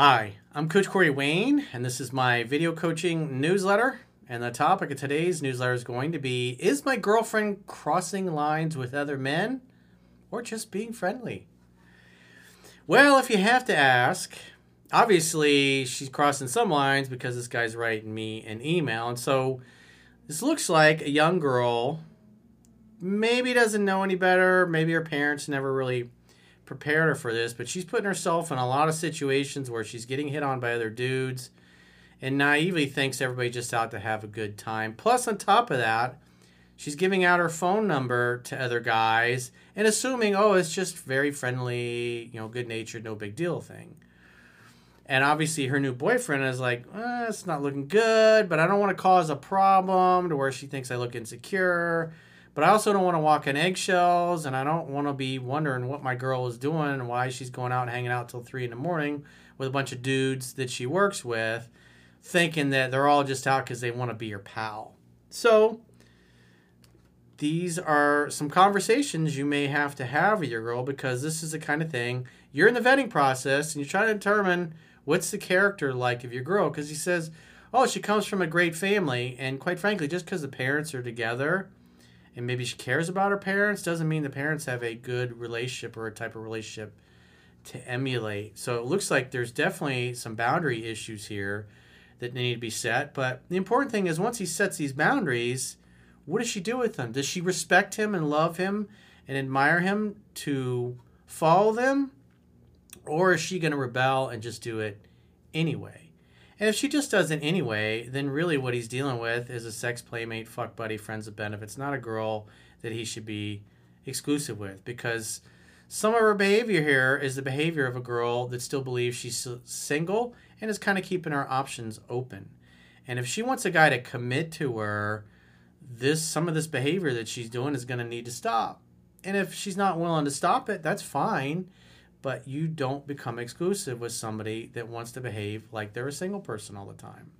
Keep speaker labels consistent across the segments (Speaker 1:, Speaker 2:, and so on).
Speaker 1: Hi, I'm Coach Corey Wayne, and this is my video coaching newsletter. And the topic of today's newsletter is going to be Is my girlfriend crossing lines with other men or just being friendly? Well, if you have to ask, obviously she's crossing some lines because this guy's writing me an email. And so this looks like a young girl, maybe doesn't know any better, maybe her parents never really prepared her for this, but she's putting herself in a lot of situations where she's getting hit on by other dudes and naively thinks everybody just out to have a good time. Plus, on top of that, she's giving out her phone number to other guys and assuming, oh, it's just very friendly, you know, good natured, no big deal thing. And obviously, her new boyfriend is like, eh, it's not looking good, but I don't want to cause a problem to where she thinks I look insecure. But I also don't want to walk in eggshells, and I don't want to be wondering what my girl is doing and why she's going out and hanging out till three in the morning with a bunch of dudes that she works with, thinking that they're all just out because they want to be your pal. So these are some conversations you may have to have with your girl because this is the kind of thing you're in the vetting process and you're trying to determine what's the character like of your girl because he says oh she comes from a great family and quite frankly just because the parents are together and maybe she cares about her parents doesn't mean the parents have a good relationship or a type of relationship to emulate. So it looks like there's definitely some boundary issues here that need to be set. But the important thing is once he sets these boundaries, what does she do with them? Does she respect him and love him and admire him to follow them? Or is she going to rebel and just do it anyway? And if she just does it anyway, then really what he's dealing with is a sex playmate, fuck buddy, friends of benefits, not a girl that he should be exclusive with. Because some of her behavior here is the behavior of a girl that still believes she's single and is kind of keeping her options open. And if she wants a guy to commit to her, this some of this behavior that she's doing is going to need to stop. And if she's not willing to stop it, that's fine but you don't become exclusive with somebody that wants to behave like they're a single person all the time.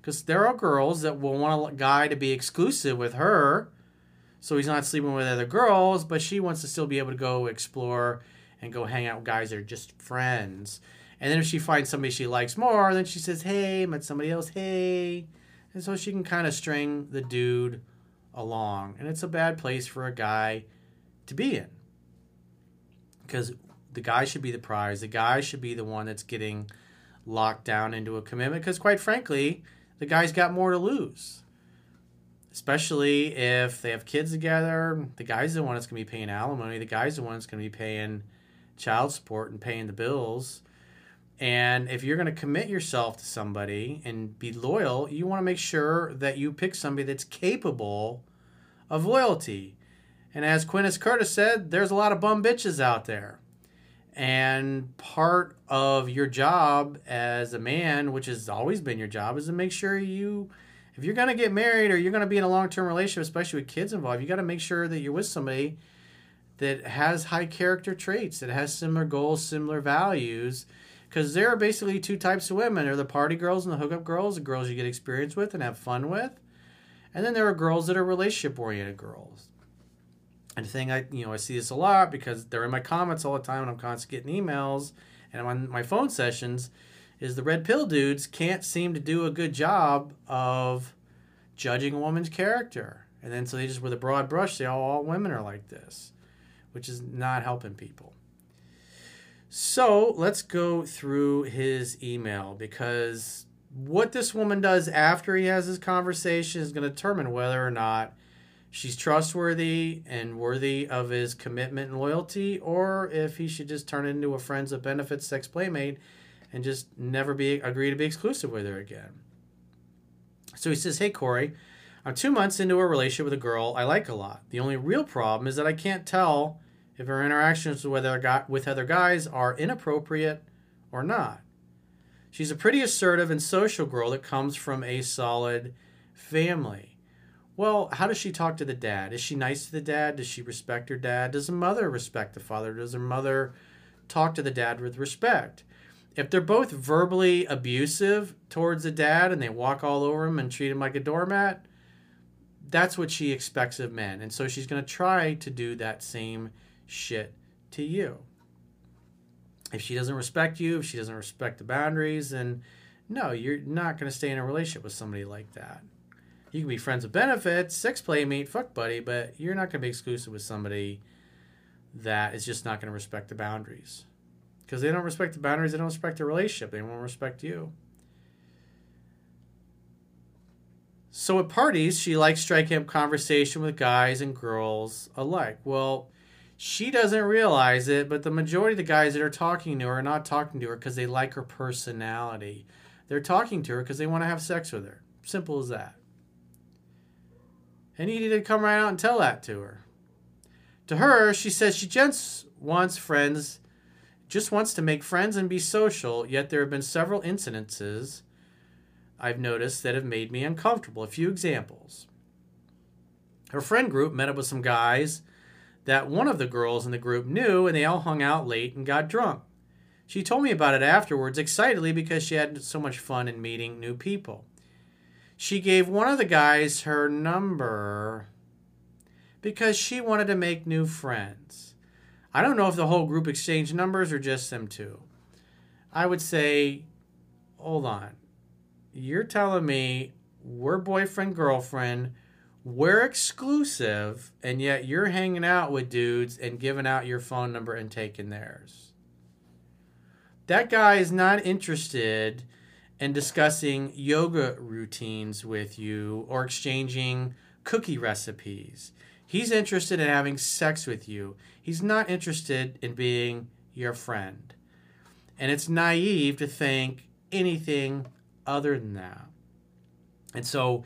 Speaker 1: Because there are girls that will want a guy to be exclusive with her, so he's not sleeping with other girls, but she wants to still be able to go explore and go hang out with guys that are just friends. And then if she finds somebody she likes more, then she says, hey, met somebody else, hey. And so she can kind of string the dude along. And it's a bad place for a guy to be in. Because the guy should be the prize. The guy should be the one that's getting locked down into a commitment because, quite frankly, the guy's got more to lose. Especially if they have kids together, the guy's the one that's going to be paying alimony. The guy's the one that's going to be paying child support and paying the bills. And if you're going to commit yourself to somebody and be loyal, you want to make sure that you pick somebody that's capable of loyalty. And as Quintus Curtis said, there's a lot of bum bitches out there. And part of your job as a man, which has always been your job, is to make sure you, if you're going to get married or you're going to be in a long term relationship, especially with kids involved, you got to make sure that you're with somebody that has high character traits, that has similar goals, similar values. Because there are basically two types of women. There are the party girls and the hookup girls, the girls you get experience with and have fun with. And then there are girls that are relationship oriented girls. And the thing I you know I see this a lot because they're in my comments all the time and I'm constantly getting emails and on my phone sessions is the red pill dudes can't seem to do a good job of judging a woman's character. And then so they just with a broad brush say oh, all women are like this, which is not helping people. So let's go through his email because what this woman does after he has his conversation is going to determine whether or not she's trustworthy and worthy of his commitment and loyalty, or if he should just turn into a friends of benefits sex playmate and just never be agree to be exclusive with her again. So he says, Hey Corey, I'm two months into a relationship with a girl I like a lot. The only real problem is that I can't tell if her interactions with other, with other guys are inappropriate or not. She's a pretty assertive and social girl that comes from a solid family. Well, how does she talk to the dad? Is she nice to the dad? Does she respect her dad? Does the mother respect the father? Does her mother talk to the dad with respect? If they're both verbally abusive towards the dad and they walk all over him and treat him like a doormat, that's what she expects of men. And so she's going to try to do that same shit to you. if she doesn't respect you, if she doesn't respect the boundaries, then no, you're not going to stay in a relationship with somebody like that. You can be friends with benefits, sex playmate, fuck buddy, but you're not going to be exclusive with somebody that is just not going to respect the boundaries. Because they don't respect the boundaries, they don't respect the relationship, they won't respect you. So at parties, she likes striking up conversation with guys and girls alike. Well, she doesn't realize it, but the majority of the guys that are talking to her are not talking to her because they like her personality. They're talking to her because they want to have sex with her. Simple as that. And he needed to come right out and tell that to her. To her, she says she just wants friends, just wants to make friends and be social, yet there have been several incidences I've noticed that have made me uncomfortable. A few examples. Her friend group met up with some guys that one of the girls in the group knew, and they all hung out late and got drunk. She told me about it afterwards excitedly because she had so much fun in meeting new people. She gave one of the guys her number because she wanted to make new friends. I don't know if the whole group exchanged numbers or just them two. I would say, hold on. You're telling me we're boyfriend, girlfriend, we're exclusive, and yet you're hanging out with dudes and giving out your phone number and taking theirs. That guy is not interested in discussing yoga routines with you or exchanging cookie recipes. He's interested in having sex with you. He's not interested in being your friend. And it's naive to think anything other than that. And so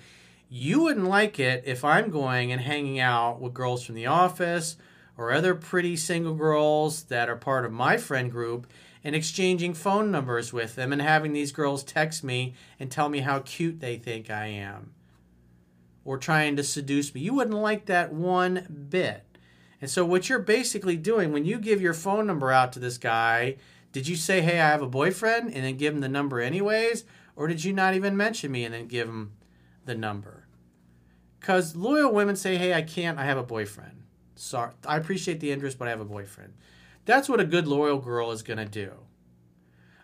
Speaker 1: you wouldn't like it if I'm going and hanging out with girls from the office or other pretty single girls that are part of my friend group and exchanging phone numbers with them and having these girls text me and tell me how cute they think I am or trying to seduce me. You wouldn't like that one bit. And so, what you're basically doing when you give your phone number out to this guy, did you say, Hey, I have a boyfriend, and then give him the number anyways? Or did you not even mention me and then give him the number? Because loyal women say, Hey, I can't, I have a boyfriend. Sorry, I appreciate the interest, but I have a boyfriend. That's what a good loyal girl is going to do.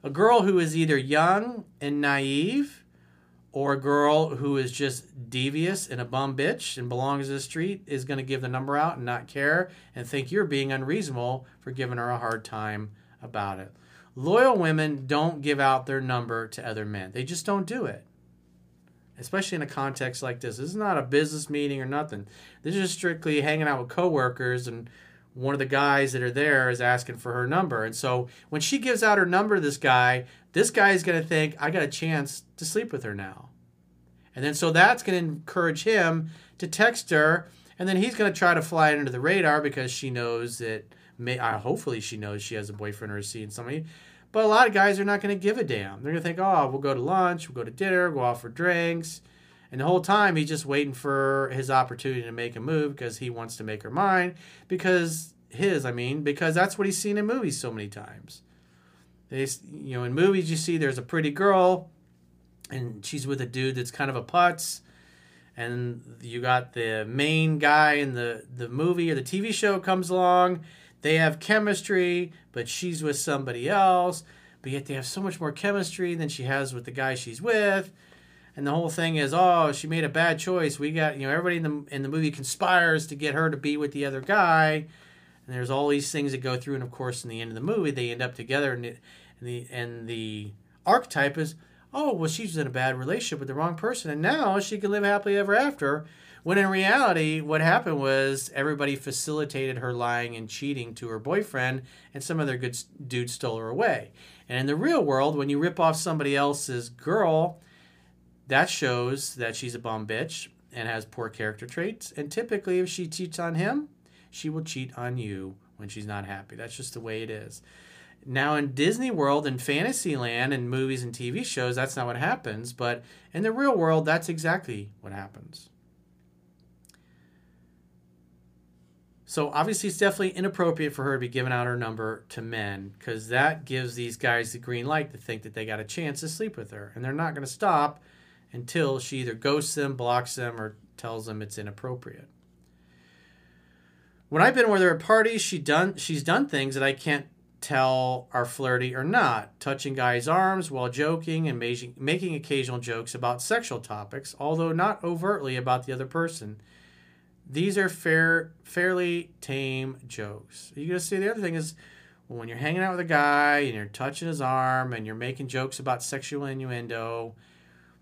Speaker 1: A girl who is either young and naive or a girl who is just devious and a bum bitch and belongs to the street is going to give the number out and not care and think you're being unreasonable for giving her a hard time about it. Loyal women don't give out their number to other men. They just don't do it. Especially in a context like this. This is not a business meeting or nothing. This is strictly hanging out with coworkers and one of the guys that are there is asking for her number. And so when she gives out her number to this guy, this guy is going to think, I got a chance to sleep with her now. And then so that's going to encourage him to text her. And then he's going to try to fly under the radar because she knows that, may, uh, hopefully, she knows she has a boyfriend or is seeing somebody. But a lot of guys are not going to give a damn. They're going to think, oh, we'll go to lunch, we'll go to dinner, go out for drinks. And the whole time he's just waiting for his opportunity to make a move because he wants to make her mine. Because his, I mean, because that's what he's seen in movies so many times. They, you know, in movies you see there's a pretty girl, and she's with a dude that's kind of a putz, and you got the main guy in the the movie or the TV show comes along. They have chemistry, but she's with somebody else. But yet they have so much more chemistry than she has with the guy she's with and the whole thing is, oh, she made a bad choice. We got, you know, everybody in the in the movie conspires to get her to be with the other guy, and there's all these things that go through, and of course, in the end of the movie, they end up together, and, it, and the and the archetype is, oh, well, she's in a bad relationship with the wrong person, and now she can live happily ever after. When in reality, what happened was everybody facilitated her lying and cheating to her boyfriend, and some other good dude stole her away. And in the real world, when you rip off somebody else's girl that shows that she's a bum bitch and has poor character traits. And typically, if she cheats on him, she will cheat on you when she's not happy. That's just the way it is. Now, in Disney World and Fantasyland and movies and TV shows, that's not what happens. But in the real world, that's exactly what happens. So obviously, it's definitely inappropriate for her to be giving out her number to men because that gives these guys the green light to think that they got a chance to sleep with her, and they're not going to stop until she either ghosts them, blocks them, or tells them it's inappropriate. When I've been with her at parties, she done she's done things that I can't tell are flirty or not, touching guys' arms while joking and making, making occasional jokes about sexual topics, although not overtly about the other person. These are fair, fairly tame jokes. You gotta see the other thing is when you're hanging out with a guy and you're touching his arm and you're making jokes about sexual innuendo,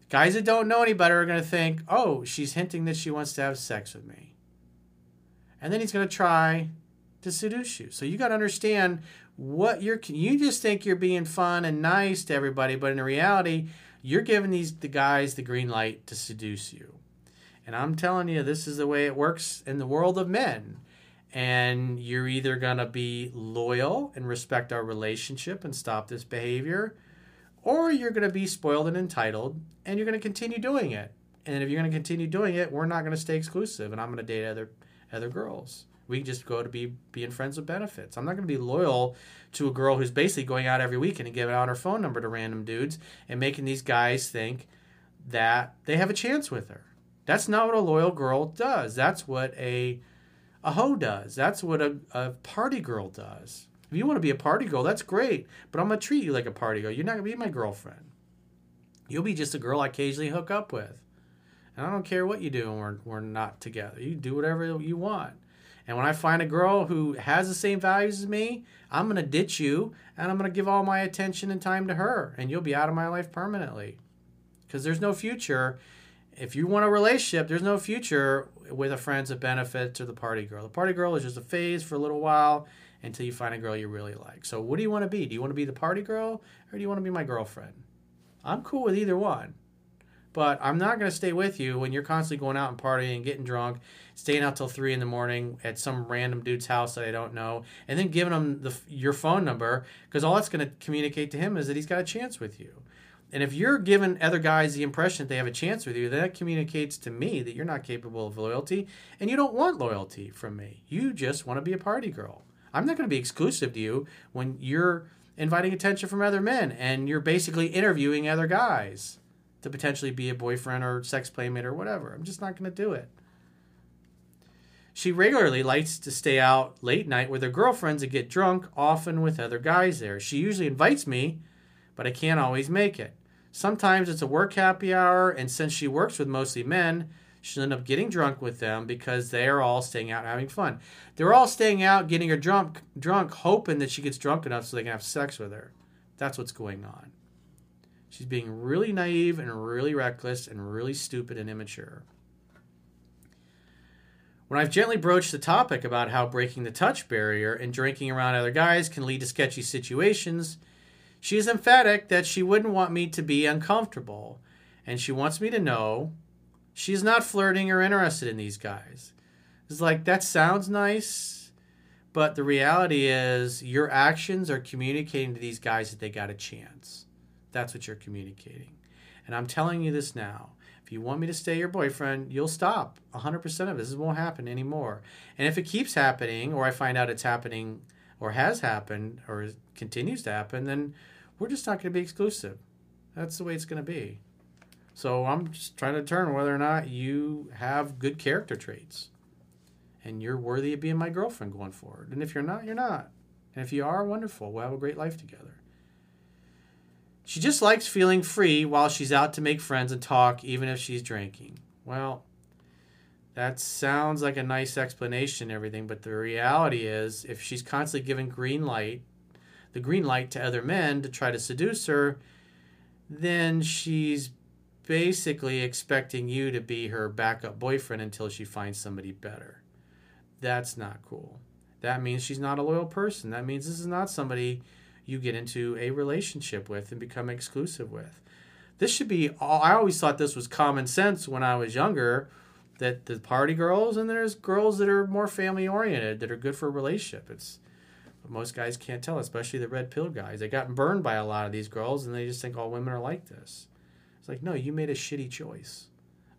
Speaker 1: guys that don't know any better are gonna think, oh, she's hinting that she wants to have sex with me. And then he's gonna try to seduce you. So you got to understand what you're. You just think you're being fun and nice to everybody, but in reality, you're giving these the guys the green light to seduce you. And I'm telling you, this is the way it works in the world of men. And you're either gonna be loyal and respect our relationship and stop this behavior, or you're gonna be spoiled and entitled, and you're gonna continue doing it. And if you're gonna continue doing it, we're not gonna stay exclusive, and I'm gonna date other other girls. We can just go to be being friends with benefits. I'm not going to be loyal to a girl who's basically going out every weekend and giving out her phone number to random dudes and making these guys think that they have a chance with her. That's not what a loyal girl does. That's what a a hoe does. That's what a, a party girl does. If you want to be a party girl, that's great. But I'm gonna treat you like a party girl. You're not gonna be my girlfriend. You'll be just a girl I occasionally hook up with. And I don't care what you do when we're, we're not together. You do whatever you want. And when I find a girl who has the same values as me, I'm going to ditch you and I'm going to give all my attention and time to her. And you'll be out of my life permanently. Because there's no future. If you want a relationship, there's no future with a friends of benefits to the party girl. The party girl is just a phase for a little while until you find a girl you really like. So, what do you want to be? Do you want to be the party girl or do you want to be my girlfriend? I'm cool with either one. But I'm not going to stay with you when you're constantly going out and partying, getting drunk, staying out till three in the morning at some random dude's house that I don't know, and then giving him the, your phone number because all that's going to communicate to him is that he's got a chance with you. And if you're giving other guys the impression that they have a chance with you, that communicates to me that you're not capable of loyalty and you don't want loyalty from me. You just want to be a party girl. I'm not going to be exclusive to you when you're inviting attention from other men and you're basically interviewing other guys to potentially be a boyfriend or sex playmate or whatever. I'm just not going to do it. She regularly likes to stay out late night with her girlfriends and get drunk, often with other guys there. She usually invites me, but I can't always make it. Sometimes it's a work happy hour, and since she works with mostly men, she'll end up getting drunk with them because they are all staying out having fun. They're all staying out, getting her drunk, drunk, hoping that she gets drunk enough so they can have sex with her. That's what's going on. She's being really naive and really reckless and really stupid and immature. When I've gently broached the topic about how breaking the touch barrier and drinking around other guys can lead to sketchy situations, she is emphatic that she wouldn't want me to be uncomfortable, and she wants me to know she's not flirting or interested in these guys. It's like, that sounds nice, but the reality is your actions are communicating to these guys that they got a chance. That's what you're communicating. And I'm telling you this now. If you want me to stay your boyfriend, you'll stop 100% of. This won't happen anymore. And if it keeps happening, or I find out it's happening, or has happened, or continues to happen, then we're just not going to be exclusive. That's the way it's going to be. So I'm just trying to determine whether or not you have good character traits and you're worthy of being my girlfriend going forward. And if you're not, you're not. And if you are, wonderful. We'll have a great life together. She just likes feeling free while she's out to make friends and talk, even if she's drinking. Well, that sounds like a nice explanation and everything, but the reality is, if she's constantly giving green light, the green light to other men to try to seduce her, then she's basically expecting you to be her backup boyfriend until she finds somebody better. That's not cool. That means she's not a loyal person. That means this is not somebody you get into a relationship with and become exclusive with. This should be all, I always thought this was common sense when I was younger that the party girls and there's girls that are more family oriented that are good for a relationship. It's most guys can't tell, especially the red pill guys. They got burned by a lot of these girls and they just think all women are like this. It's like, no, you made a shitty choice.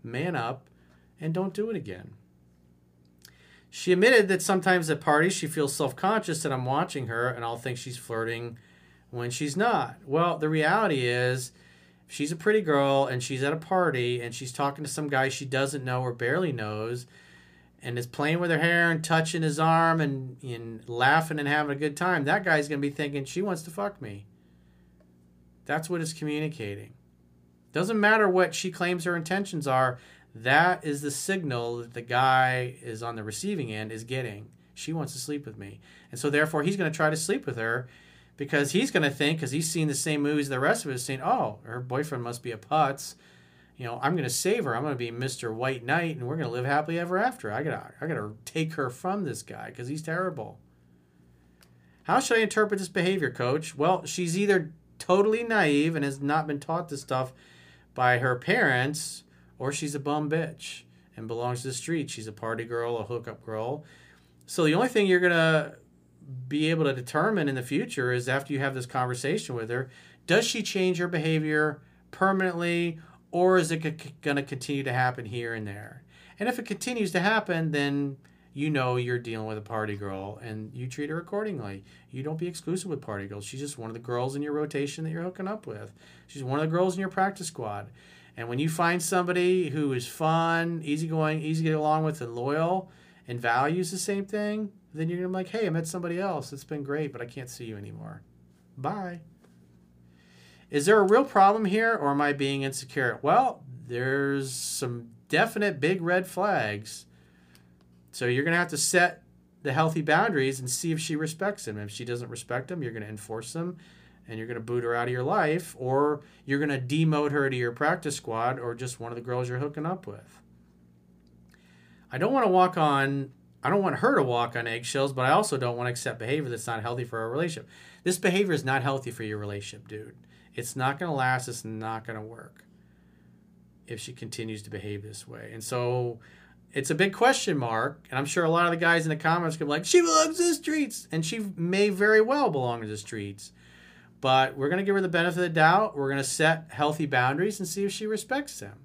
Speaker 1: Man up and don't do it again. She admitted that sometimes at parties she feels self conscious that I'm watching her and I'll think she's flirting when she's not. Well, the reality is, she's a pretty girl and she's at a party and she's talking to some guy she doesn't know or barely knows, and is playing with her hair and touching his arm and, and laughing and having a good time, that guy's going to be thinking, she wants to fuck me. That's what it's communicating. Doesn't matter what she claims her intentions are, that is the signal that the guy is on the receiving end is getting. She wants to sleep with me. And so therefore he's going to try to sleep with her because he's going to think because he's seen the same movies the rest of us seen, oh, her boyfriend must be a putz you know, I'm going to save her. I'm going to be Mr. White Knight, and we're going to live happily ever after. I got to, I got to take her from this guy because he's terrible. How should I interpret this behavior, Coach? Well, she's either totally naive and has not been taught this stuff by her parents, or she's a bum bitch and belongs to the street. She's a party girl, a hookup girl. So the only thing you're to be able to determine in the future is after you have this conversation with her, does she change her behavior permanently or is it going to continue to happen here and there? And if it continues to happen, then you know you're dealing with a party girl and you treat her accordingly. You don't be exclusive with party girls. She's just one of the girls in your rotation that you're hooking up with. She's one of the girls in your practice squad. And when you find somebody who is fun, easygoing, easy to get along with, and loyal, and values the same thing, then you're gonna be like, hey, I met somebody else. It's been great, but I can't see you anymore. Bye. Is there a real problem here or am I being insecure? Well, there's some definite big red flags. So you're going to have to set the healthy boundaries and see if she respects them. If she doesn't respect them, you're going to enforce them and you're going to boot her out of your life or you're going to demote her to your practice squad or just one of the girls you're hooking up with. I don't want to walk on I don't want her to walk on eggshells, but I also don't want to accept behavior that's not healthy for our relationship. This behavior is not healthy for your relationship, dude. It's not going to last. It's not going to work if she continues to behave this way. And so it's a big question mark. And I'm sure a lot of the guys in the comments could be like, she belongs to the streets. And she may very well belong to the streets. But we're going to give her the benefit of the doubt. We're going to set healthy boundaries and see if she respects them.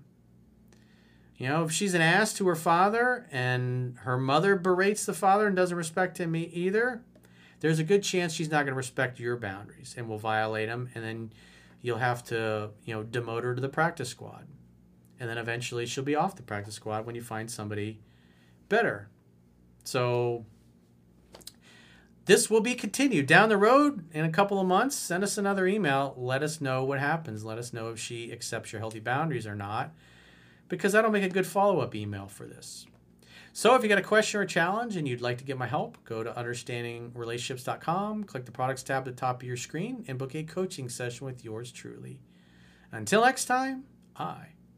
Speaker 1: You know, if she's an ass to her father and her mother berates the father and doesn't respect him either, there's a good chance she's not going to respect your boundaries and will violate them. And then you'll have to, you know, demote her to the practice squad. And then eventually she'll be off the practice squad when you find somebody better. So this will be continued down the road in a couple of months. Send us another email. Let us know what happens. Let us know if she accepts your healthy boundaries or not, because that'll make a good follow up email for this. So if you got a question or a challenge and you'd like to get my help, go to understandingrelationships.com, click the products tab at the top of your screen, and book a coaching session with yours truly. Until next time, I